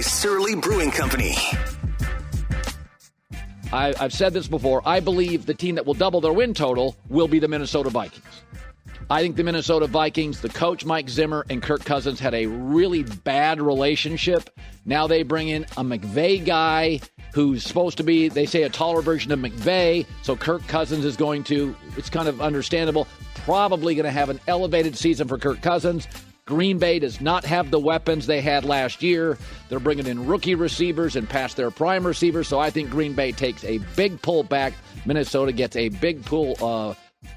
Surly Brewing Company. I, I've said this before. I believe the team that will double their win total will be the Minnesota Vikings. I think the Minnesota Vikings, the coach Mike Zimmer and Kirk Cousins had a really bad relationship. Now they bring in a McVay guy who's supposed to be, they say, a taller version of McVay. So Kirk Cousins is going to, it's kind of understandable, probably going to have an elevated season for Kirk Cousins. Green Bay does not have the weapons they had last year. They're bringing in rookie receivers and past their prime receivers. So I think Green Bay takes a big pull back. Minnesota gets a big pull uh,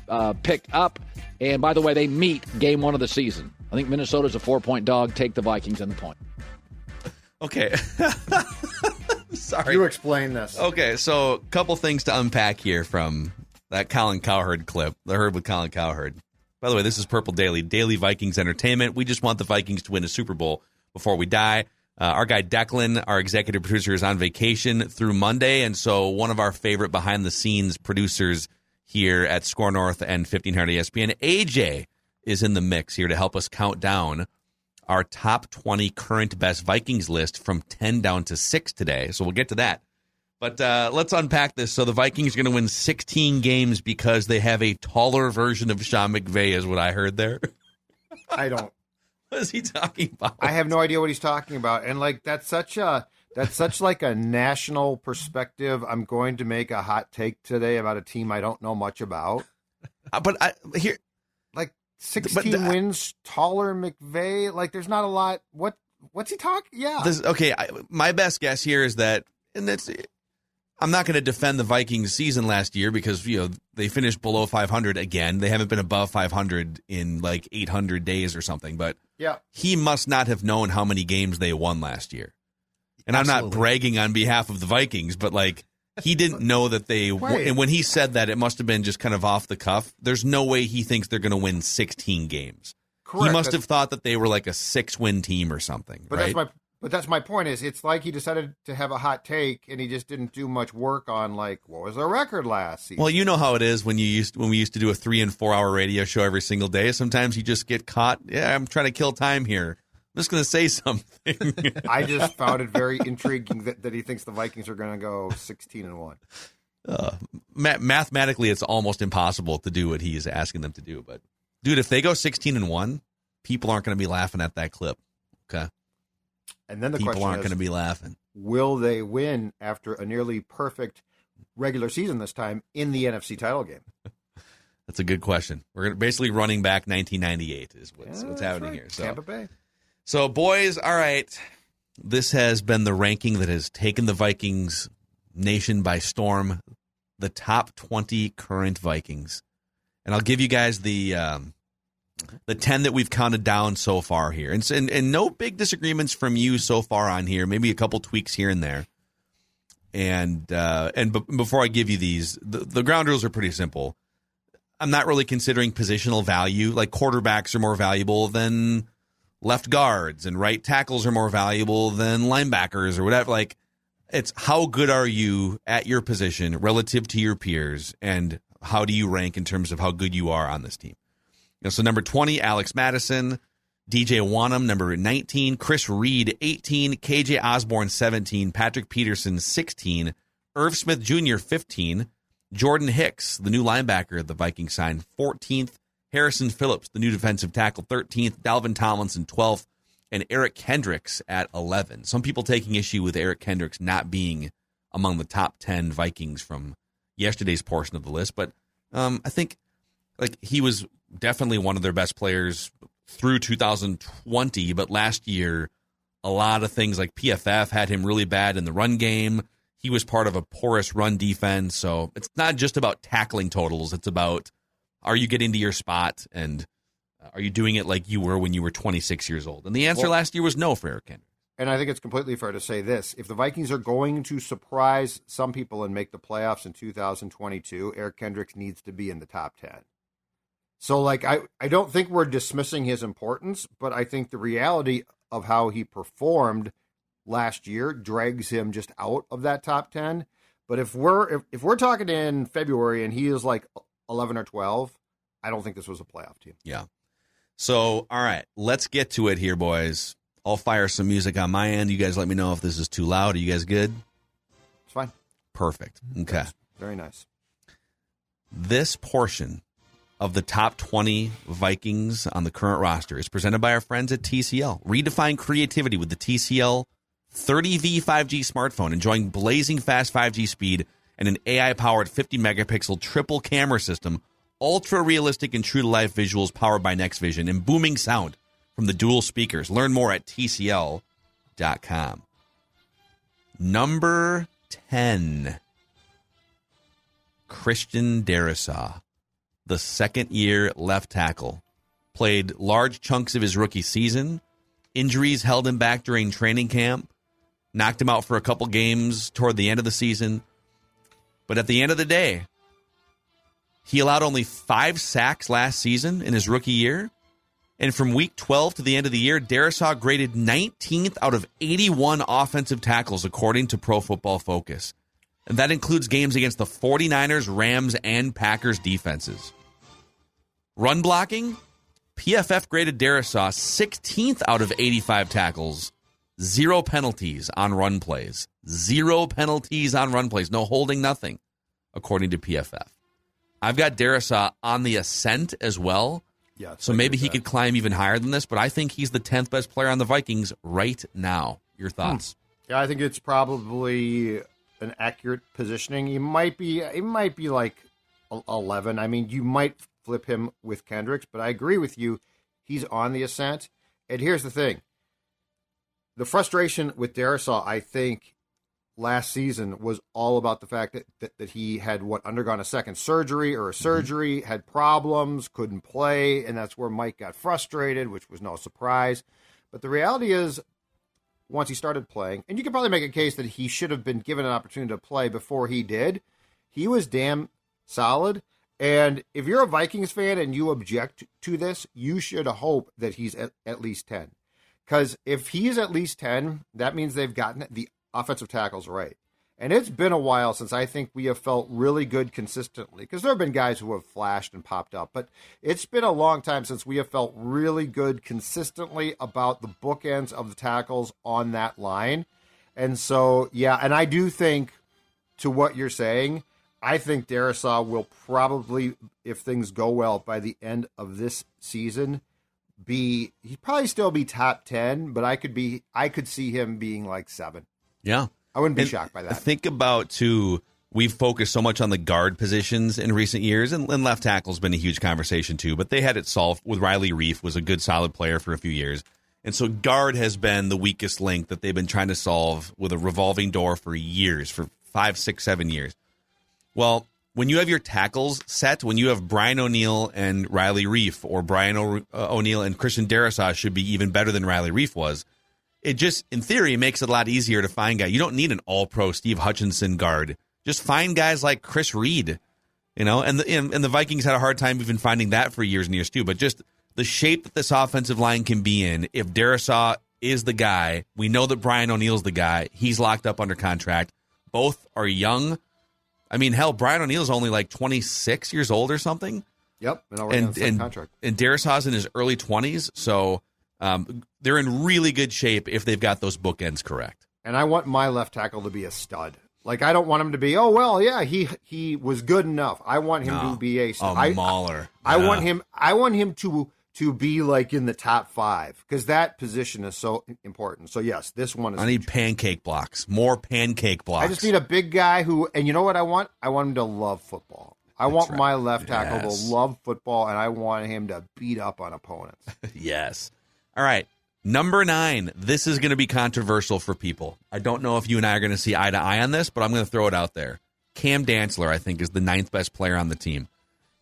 uh, pick up. And by the way, they meet game one of the season. I think Minnesota's a four point dog. Take the Vikings and the point. Okay. Sorry. You explain this. Okay, so a couple things to unpack here from that Colin Cowherd clip, the herd with Colin Cowherd. By the way, this is Purple Daily, daily Vikings entertainment. We just want the Vikings to win a Super Bowl before we die. Uh, our guy Declan, our executive producer, is on vacation through Monday, and so one of our favorite behind the scenes producers here at SKOR North and 1500 ESPN, AJ, is in the mix here to help us count down our top 20 current best Vikings list from 10 down to 6 today. So we'll get to that. But uh, let's unpack this. So the Vikings are going to win 16 games because they have a taller version of Sean McVay, is what I heard there. I don't. what is he talking about? I have no idea what he's talking about, and like that's such a that's such like a national perspective. I'm going to make a hot take today about a team I don't know much about. Uh, but I, here, Like 16 the- wins, taller McVay. Like there's not a lot. What what's he talking? Yeah, this, okay, I, my best guess here is that, and that's, I'm not going to defend the Vikings season last year because you know they finished below 500 again. They haven't been above 500 in like 800 days or something. But yeah. he must not have known how many games they won last year. And I'm not bragging on behalf of the Vikings, but like he didn't know that they. Right. And when he said that, it must have been just kind of off the cuff. There's no way he thinks they're going to win 16 games. Correct. He must That's- have thought that they were like a six win team or something. But right? that's my but that's my point. Is it's like he decided to have a hot take, and he just didn't do much work on like what was their record last season. Well, you know how it is when you used when we used to do a three and four hour radio show every single day. Sometimes you just get caught. Yeah, I'm trying to kill time here. I'm just going to say something. I just found it very intriguing that, that he thinks the Vikings are going to go 16 and one. uh, ma- mathematically, it's almost impossible to do what he is asking them to do. But dude, if they go 16 and one, people aren't going to be laughing at that clip. Okay, And then the people question aren't going to be laughing. will they win after a nearly perfect regular season this time in the NFC title game? That's a good question. We're basically running back 1998 is what's, Yeah, what's happening right. here. So Tampa Bay. So, boys, all right. This has been the ranking that has taken the Vikings nation by storm. The top 20 current Vikings. And I'll give you guys the um, the 10 that we've counted down so far here. And, and, and no big disagreements from you so far on here, maybe a couple tweaks here and there. And uh, and b- before I give you these, the, the ground rules are pretty simple. I'm not really considering positional value. Like quarterbacks are more valuable than left guards and right tackles are more valuable than linebackers or whatever. Like, it's how good are you at your position relative to your peers, and how do you rank in terms of how good you are on this team? Know, so number twenty, Alex Mattison, DJ Wonnum, number nineteen, Chris Reed, eighteen, KJ Osborn, seventeen, Patrick Peterson, sixteen, Irv Smith Jr., fifteen, Jordan Hicks, the new linebacker the Vikings signed, fourteenth. Harrison Phillips, the new defensive tackle, 13th. Dalvin Tomlinson, 12th. and Eric Kendricks at 11. Some people taking issue with Eric Kendricks not being among the top 10 Vikings from yesterday's portion of the list, but um, I think like he was definitely one of their best players through 2020, but last year a lot of things like PFF had him really bad in the run game. He was part of a porous run defense, so it's not just about tackling totals, it's about are you getting to your spot and are you doing it like you were when you were 26 years old? And the answer Well- last year was no for Eric Kendricks. And I think it's completely fair to say this. If the Vikings are going to surprise some people and make the playoffs in 2022, Eric Kendricks needs to be in the top 10. So, like, I, I don't think we're dismissing his importance, but I think the reality of how he performed last year drags him just out of that top 10. But if we're if, if we're talking in February and he is like 11 or 12, I don't think this was a playoff team. Yeah. So, all right, let's get to it here, boys. I'll fire some music on my end. You guys let me know if this is too loud. Are you guys good? It's fine. Perfect. Okay. Very nice. This portion of the top 20 Vikings on the current roster is presented by our friends at TCL. Redefine creativity with the TCL 30V 5G smartphone, enjoying blazing fast 5G speed and an AI powered 50 megapixel triple camera system, ultra realistic and true to life visuals powered by Next Vision, and booming sound from the dual speakers. Learn more at TCL.com. Number 10. Christian Darrisaw, the second year left tackle, played large chunks of his rookie season. Injuries held him back during training camp, knocked him out for a couple games toward the end of the season. But at the end of the day, he allowed only five sacks last season in his rookie year. And from week 12 to the end of the year, Darrisaw graded 19th out of 81 offensive tackles, according to Pro Football Focus. And that includes games against the 49ers, Rams, and Packers defenses. Run blocking, PFF graded Darrisaw 16th out of 85 tackles, zero penalties on run plays. Zero penalties on run plays, no holding, nothing, according to PFF. I've got Darrisaw on the ascent as well. Yeah. So maybe he could climb even higher than this, but I think he's the 10th best player on the Vikings right now. Your hmm. thoughts? Yeah, I think it's probably an accurate positioning. He might be. It might be like eleven. I mean, you might flip him with Kendricks, but I agree with you. He's on the ascent. And here's the thing: the frustration with Darrisaw, I think, last season was all about the fact that, that, that he had what undergone a second surgery or a mm-hmm. surgery, had problems, couldn't play, and that's where Mike got frustrated, which was no surprise. But the reality is, once he started playing, and you could probably make a case that he should have been given an opportunity to play before he did. He was damn solid. And if you're a Vikings fan and you object to this, you should hope that he's at, at least 10. Because if he's at least 10, that means they've gotten the offensive tackles right. And it's been a while since I think we have felt really good consistently because there have been guys who have flashed and popped up, but it's been a long time since we have felt really good consistently about the bookends of the tackles on that line. And so, yeah, and I do think to what you're saying, I think Darrisaw will probably, if things go well by the end of this season, be he'd probably still be top ten, but I could be I could see him being like seven. Yeah. I wouldn't be And shocked by that. Think about too. We've focused so much on the guard positions in recent years, and, and left tackle's been a huge conversation too. But they had it solved with Riley Reiff, was a good, solid player for a few years, and so guard has been the weakest link that they've been trying to solve with a revolving door for years, for five, six, seven years. Well, when you have your tackles set, when you have Brian O'Neill and Riley Reiff, or Brian uh, O'Neill and Christian Darrisaw should be even better than Riley Reiff was. It just, in theory, makes it a lot easier to find guys. You don't need an all-pro Steve Hutchinson guard. Just find guys like Chris Reed, you know. And the and, and the Vikings had a hard time even finding that for years and years too. But just the shape that this offensive line can be in, if Darrisaw is the guy, we know that Brian O'Neill's the guy. He's locked up under contract. Both are young. I mean, hell, Brian O'Neill's only like 26 years old or something yep, and already on and contract. and Darrisaw's in his early twenties, so um, they're in really good shape if they've got those bookends correct. And I want my left tackle to be a stud. Like I don't want him to be. Oh well, yeah, he he was good enough. I want him No. to be a A stud. I, mauler. I Yeah. want him. I want him to to be like in the top five because that position is so important. So yes, this one is. I need pancake blocks, more pancake blocks. I just need a big guy who, and you know what I want? I want him to love football. I That's want right. my left tackle Yes. to love football, and I want him to beat up on opponents. yes. All right. Number nine. This is going to be controversial for people. I don't know if you and I are going to see eye to eye on this, but I'm going to throw it out there. Cam Dantzler, I think, is the ninth best player on the team.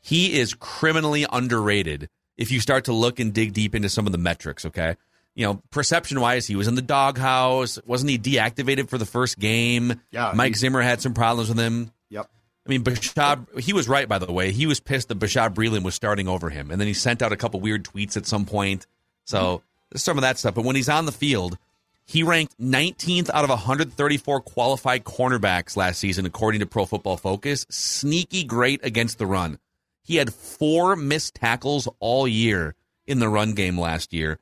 He is criminally underrated if you start to look and dig deep into some of the metrics, okay? You know, perception wise, he was in the doghouse. Wasn't he deactivated for the first game? Yeah, Mike he- Zimmer had some problems with him. Yep. I mean, Bashaud, he was right, by the way. He was pissed that Bashaud Breeland was starting over him. And then he sent out a couple weird tweets at some point. So mm-hmm. there's some of that stuff. But when he's on the field, he ranked 19th out of 134 qualified cornerbacks last season, according to Pro Football Focus. Sneaky great against the run. He had four missed tackles all year in the run game last year.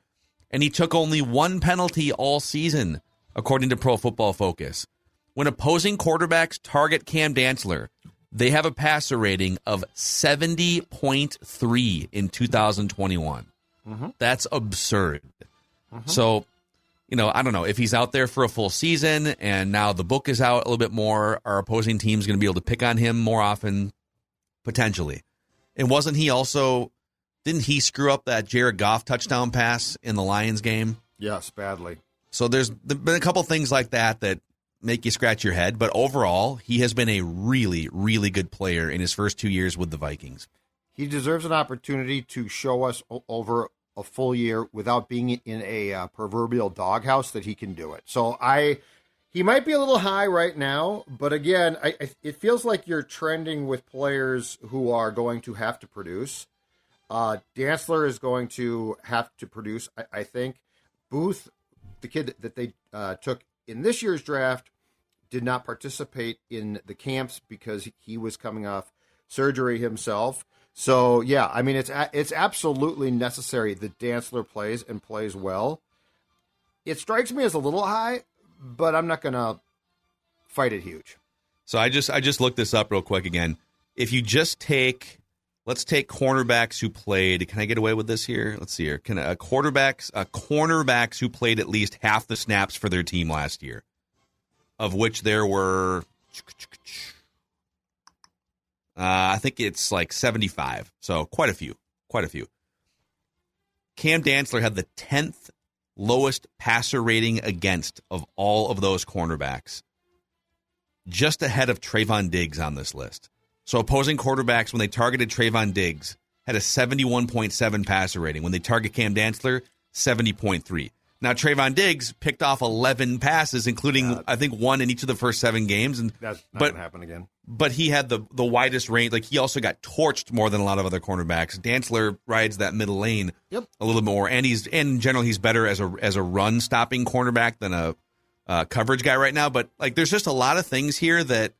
And he took only one penalty all season, according to Pro Football Focus. When opposing quarterbacks target Cam Dantzler, they have a passer rating of 70.3 in 2021. Mm-hmm. That's absurd. Mm-hmm. So, you know, I don't know if he's out there for a full season and now the book is out a little bit more. Our opposing team's going to be able to pick on him more often, potentially. And wasn't he also? Didn't he screw up that Jared Goff touchdown pass in the Lions game? Yes, badly. So there's been a couple things like that that make you scratch your head. But overall, he has been a really, really good player in his first two years with the Vikings. He deserves an opportunity to show us over a full year without being in a uh, proverbial doghouse that he can do it. So I, he might be a little high right now, but again, I, I, it feels like you're trending with players who are going to have to produce. Uh, Dantzler is going to have to produce. I, I think Booth, the kid that they uh, took in this year's draft, did not participate in the camps because he was coming off surgery himself. So yeah, I mean it's it's absolutely necessary that Dantzler plays and plays well. It strikes me as a little high, but I'm not gonna fight it huge. So I just I just looked this up real quick again. If you just take let's take cornerbacks who played. Can I get away with this here? Let's see here. Can a quarterbacks a cornerbacks who played at least half the snaps for their team last year, of which there were uh, I think it's like 75. So quite a few. Quite a few. Cam Dantzler had the 10th lowest passer rating against of all of those cornerbacks just ahead of Trevon Diggs on this list. So opposing quarterbacks, when they targeted Trevon Diggs, had a 71.7 passer rating. When they target Cam Dantzler, 70.3. Now Trevon Diggs picked off 11 passes, including I think one in each of the first seven games, and That's not but gonna happen again. but he had the the widest range. Like he also got torched more than a lot of other cornerbacks. Dantzler rides that middle lane Yep. a little more, and he's and in general he's better as a as a run stopping cornerback than a uh, coverage guy right now. But like there's just a lot of things here that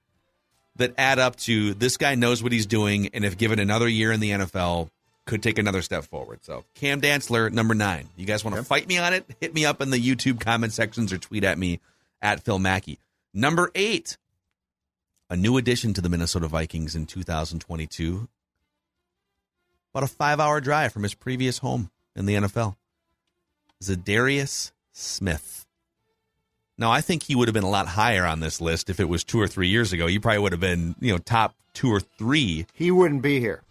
that add up to this guy knows what he's doing, and if given another year in the NFL, could take another step forward. So Cam Dantzler, number nine. You guys want to fight me on it? Hit me up in the YouTube comment sections or tweet at me at Phil Mackey. Number eight, a new addition to the Minnesota Vikings in 2022. About a five hour drive from his previous home in the NFL. Za'Darius Smith. Now, I think he would have been a lot higher on this list if it was two or three years ago. You probably would have been, you know, top two or three. He wouldn't be here,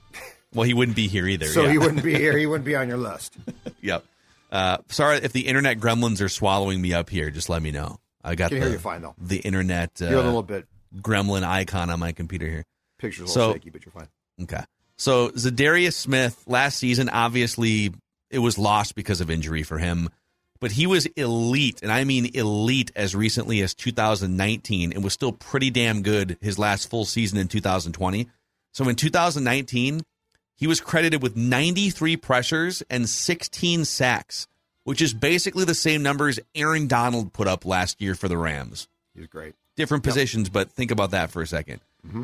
Well, he wouldn't be here either. so yeah. he wouldn't be here. He wouldn't be on your list. Yep. Uh, sorry if the internet gremlins are swallowing me up here. Just let me know. I got Can the, hear you fine though. the internet uh, You're a little bit gremlin icon on my computer here. pictures a So- little shaky, but you're fine. Okay. So Za'Darius Smith last season, obviously, it was lost because of injury for him, but he was elite, and I mean elite as recently as 2019, and was still pretty damn good his last full season in 2020. So in 2019, he was credited with 93 pressures and 16 sacks, which is basically the same numbers Aaron Donald put up last year for the Rams He's great. different positions, but think about that for a 2nd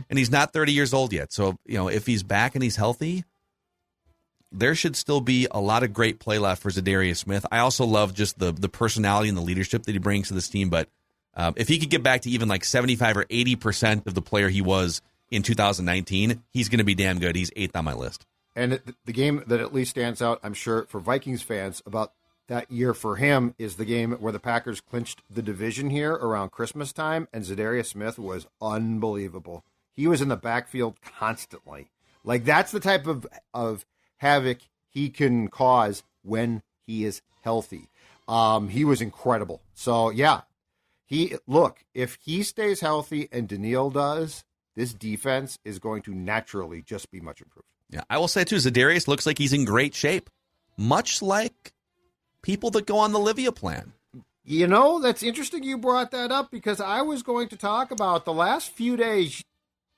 And he's not 30 years old yet. So, you know, if he's back and he's healthy, there should still be a lot of great play left for Za'Darius Smith. I also love just the the personality and the leadership that he brings to this team. But um, if he could get back to even like 75 or 80% of the player he was in 2019, he's going to be damn good. He's eighth on my list. And the game that at least stands out, I'm sure, for Vikings fans about that year for him is the game where the Packers clinched the division here around Christmas time, and Za'Darius Smith was unbelievable. He was in the backfield constantly. Like that's the type of of havoc he can cause when he is healthy. Um, he was incredible. So yeah, he look if he stays healthy and Danielle does, this defense is going to naturally just be much improved. Yeah, I will say too, Za'Darius looks like he's in great shape, much like people that go on the Livea plan. You know, that's interesting you brought that up because I was going to talk about the last few days.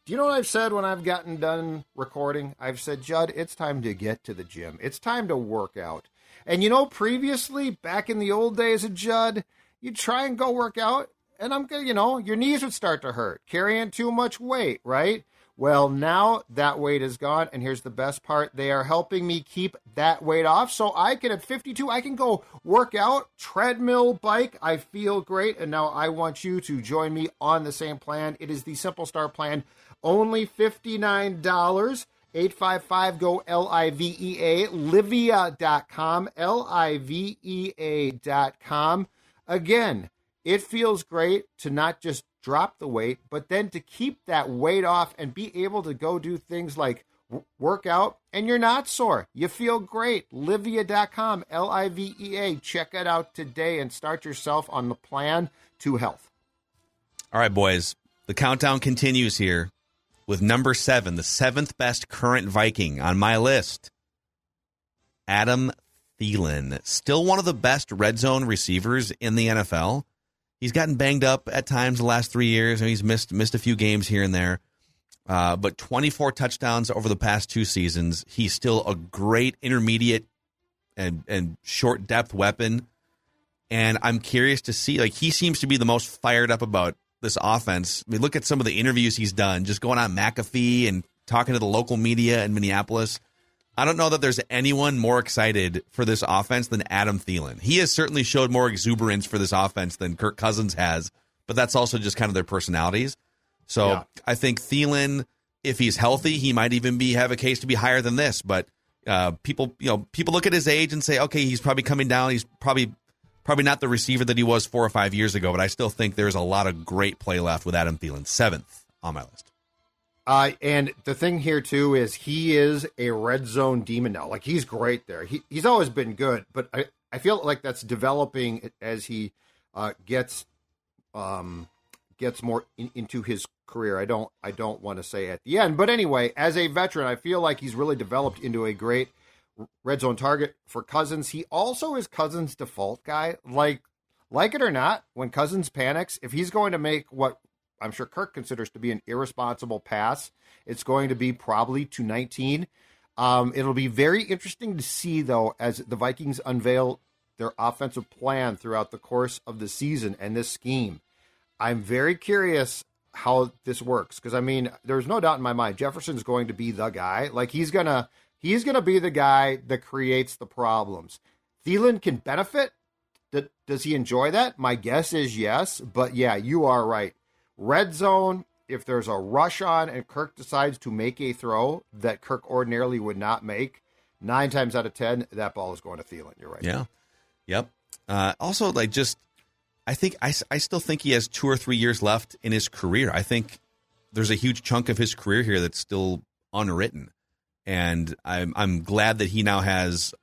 Do you know what I've said when I've gotten done recording? I've said, Judd, it's time to get to the gym. It's time to work out. And you know, previously, back in the old days of Judd, you'd try and go work out, and I'm gonna, you know, your knees would start to hurt, carrying too much weight, right? Well, now that weight is gone, and here's the best part: they are helping me keep that weight off, so I can at 52, I can go work out, treadmill, bike. I feel great, and now I want you to join me on the same plan. It is the Simple Start plan, only fifty nine dollars. 855 go L I V E A, livea.com, L I V E A.com. Again, it feels great to not just drop the weight, but then to keep that weight off and be able to go do things like work out and you're not sore. You feel great. Livea.com, L I V E A. Check it out today and start yourself on the plan to health. All right, boys. The countdown continues here with number seven, the seventh best current Viking on my list. Adam Thielen, still one of the best red zone receivers in the NFL he's gotten banged up at times the last three years, and he's missed missed a few games here and there. Uh, but 24 touchdowns over the past two seasons. He's still a great intermediate and and short depth weapon. And I'm curious to see, like, he seems to be the most fired up about this offense. I mean, look at some of the interviews he's done, just going on McAfee and talking to the local media in Minneapolis. I don't know that there's anyone more excited for this offense than Adam Thielen. He has certainly showed more exuberance for this offense than Kirk Cousins has, but that's also just kind of their personalities. So yeah. I think Thielen, if he's healthy, he might even be have a case to be higher than this. But uh, people, you know, people look at his age and say, okay, he's probably coming down. He's probably probably not the receiver that he was four or five years ago. But I still think there's a lot of great play left with Adam Thielen, seventh on my list. Uh, and the thing here too is he is a red zone demon now. Like he's great there. He he's always been good, but I, I feel like that's developing as he uh, gets um, gets more in, into his career. I don't I don't want to say at the end, but anyway, as a veteran, I feel like he's really developed into a great red zone target for Cousins. He also is Cousins' default guy. Like like it or not, when Cousins panics, if he's going to make what I'm sure Kirk considers to be an irresponsible pass. It's going to be probably to 19. Um, it'll be very interesting to see, though, as the Vikings unveil their offensive plan throughout the course of the season and this scheme. I'm very curious how this works because I mean, there's no doubt in my mind Jefferson's going to be the guy. Like he's gonna he's gonna be the guy that creates the problems. Thielen can benefit. Does he enjoy that? My guess is yes. But yeah, you are right. Red zone, if there's a rush on and Kirk decides to make a throw that Kirk ordinarily would not make, nine times out of ten, that ball is going to Thielen. You're right. Yeah. Yep. Uh, also, like just, I think I, I still think he has two or three years left in his career. I think there's a huge chunk of his career here that's still unwritten, and I'm I'm glad that he now has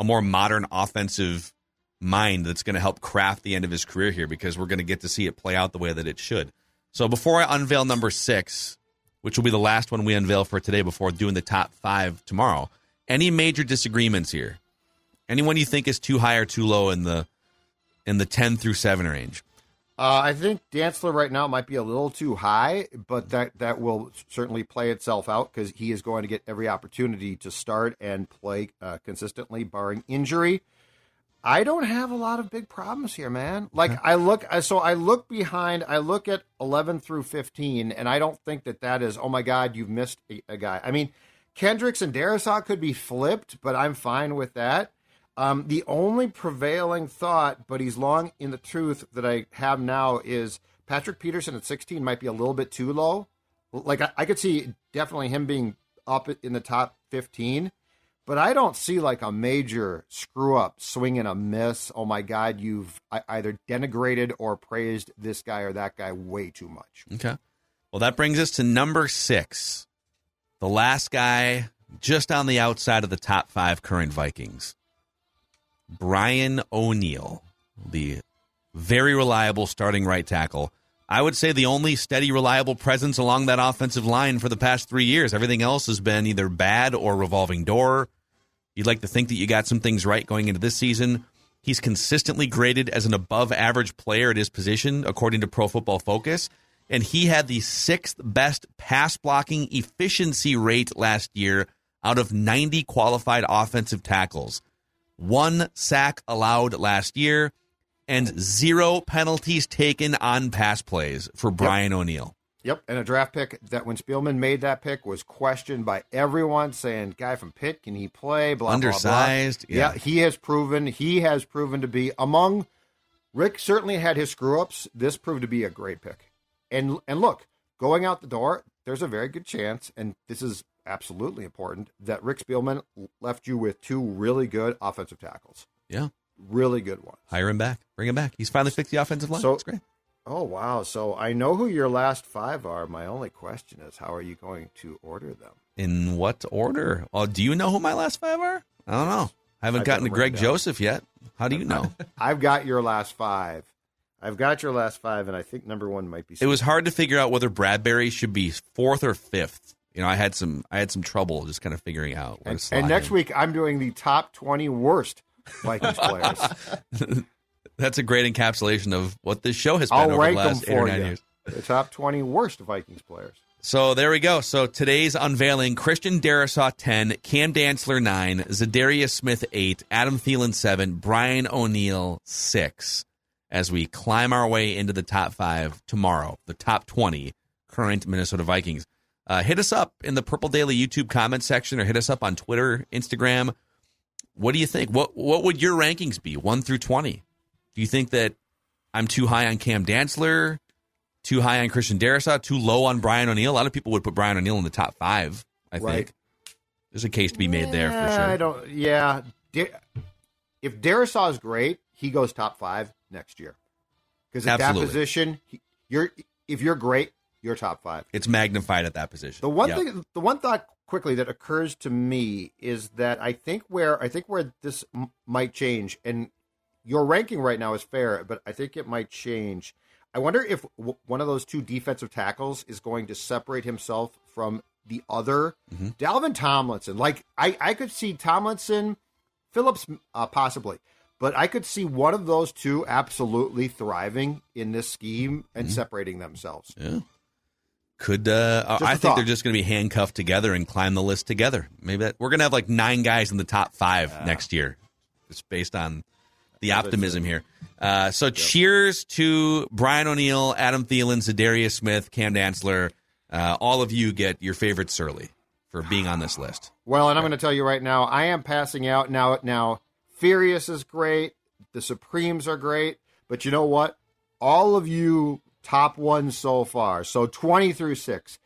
a more modern offensive mind that's going to help craft the end of his career here because we're going to get to see it play out the way that it should. So before I unveil number six, which will be the last one we unveil for today before doing the top five tomorrow, any major disagreements here? Anyone you think is too high or too low in the in the ten through seven range? Uh, I think Dantzler right now might be a little too high, but that that will certainly play itself out because he is going to get every opportunity to start and play uh, consistently, barring injury. I don't have a lot of big problems here, man. Like I look, so I look behind, I look at 11 through 15, and I don't think that that is, oh my God, you've missed a, a guy. I mean, Kendricks and Darrisaw could be flipped, but I'm fine with that. Um, the only prevailing thought, but he's long in the truth that I have now is Patrick Peterson at 16 might be a little bit too low. Like I, I could see definitely him being up in the top 15. But I don't see like a major screw up, swing and a miss. Oh my God, you've either denigrated or praised this guy or that guy way too much. Okay. Well, that brings us to number six, the last guy just on the outside of the top five current Vikings, Brian O'Neill, the very reliable starting right tackle. I would say the only steady, reliable presence along that offensive line for the past three years. Everything else has been either bad or revolving door. You'd like to think that you got some things right going into this season. He's consistently graded as an above average player at his position, according to Pro Football Focus. And he had the sixth best pass blocking efficiency rate last year out of 90 qualified offensive tackles. One sack allowed last year and zero penalties taken on pass plays for Brian yep. O'Neill. Yep, and a draft pick that when Spielman made that pick was questioned by everyone, saying, "Guy from Pitt, can he play?" Blah undersized. Blah, blah. Yeah. yeah, he has proven he has proven to be among. Rick certainly had his screw ups. This proved to be a great pick, and and look, going out the door, there's a very good chance, and this is absolutely important that Rick Spielman left you with two really good offensive tackles. Yeah, really good ones. Hire him back. Bring him back. He's finally fixed the offensive line. So, That's great. Oh wow! So I know who your last five are. My only question is, how are you going to order them? In what order? Oh, do you know who my last five are? I don't know. I haven't I gotten to Greg Joseph yet. How do you know? I've got your last five. I've got your last five, and I think number one might be. It was hard to figure out whether Bradbury should be fourth or fifth. You know, I had some, I had some trouble just kind of figuring out. and, and next in. week, I'm doing the top twenty worst Vikings players. That's a great encapsulation of what this show has been I'll over the last eight or nine you. years. The top 20 worst Vikings players. So there we go. So today's unveiling Christian Darrisaw 10, Cam Dantzler 9, Za'Darius Smith 8, Adam Thielen 7, Brian O'Neill 6 as we climb our way into the top five tomorrow, the top 20 current Minnesota Vikings. Uh, hit us up in the Purple Daily YouTube comment section or hit us up on Twitter, Instagram. What do you think? What what would your rankings be, 1 through 20? Do you think that I'm too high on Cam Dantzler, too high on Christian Darrisaw, too low on Brian O'Neill? A lot of people would put Brian O'Neill in the top five. I right. think there's a case to be made yeah, there for sure. I don't. Yeah, if Darrisaw is great, he goes top five next year. Because at Absolutely. that position, you're if you're great, you're top five. It's magnified at that position. The one yep. thing, the one thought quickly that occurs to me is that I think where I think where this m- might change, and your ranking right now is fair, but I think it might change. I wonder if w- one of those two defensive tackles is going to separate himself from the other. Mm-hmm. Dalvin Tomlinson, like I, I could see Tomlinson, Phillips, uh, possibly, but I could see one of those two absolutely thriving in this scheme and mm-hmm. separating themselves. Yeah. Could uh, I think thought. they're just going to be handcuffed together and climb the list together? Maybe that, we're going to have like nine guys in the top five yeah. next year. It's based on the optimism here. Uh, so yep. cheers to Brian O'Neill, Adam Thielen, Za'Darius Smith, Cam Dantzler. Uh, all of you get your favorite Surly for being on this list. Well, and I'm going to tell you right now, I am passing out now. Now, Furious is great. The Supremes are great. But you know what? All of you top one so far, so 20 through 6,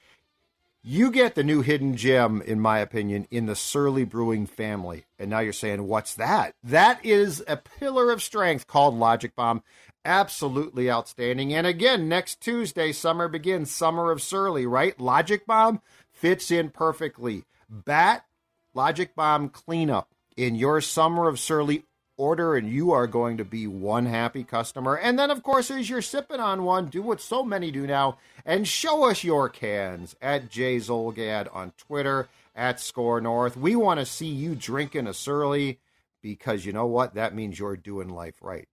you get the new hidden gem, in my opinion, in the Surly Brewing family. And now you're saying, what's that? That is a pillar of strength called Logic Bomb. Absolutely outstanding. And again, next Tuesday, summer begins. Summer of Surly, right? Logic Bomb fits in perfectly. Bat Logic Bomb cleanup in your Summer of Surly order and you are going to be one happy customer. And then, of course, as you're sipping on one, do what so many do now and show us your cans at Jay Zulgad on Twitter, at SKOR North. We want to see you drinking a Surly because you know what? That means you're doing life right.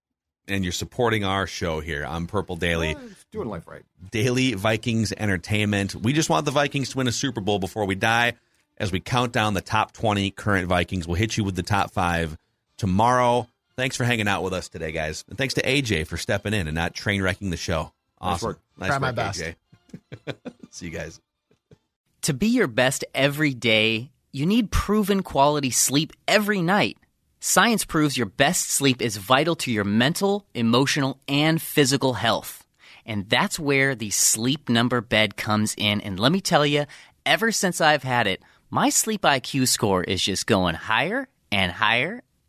And you're supporting our show here on Purple Daily. Well, doing life right. Daily Vikings entertainment. We just want the Vikings to win a Super Bowl before we die. As we count down the top 20 current Vikings, we'll hit you with the top five tomorrow. Thanks for hanging out with us today, guys. And thanks to AJ for stepping in and not train wrecking the show. Awesome. Nice work. Nice Try work, my best. AJ. See you guys. To be your best every day, you need proven quality sleep every night. Science proves your best sleep is vital to your mental, emotional, and physical health. And that's where the sleep number bed comes in. And let me tell you, ever since I've had it, My sleep IQ score is just going higher and higher.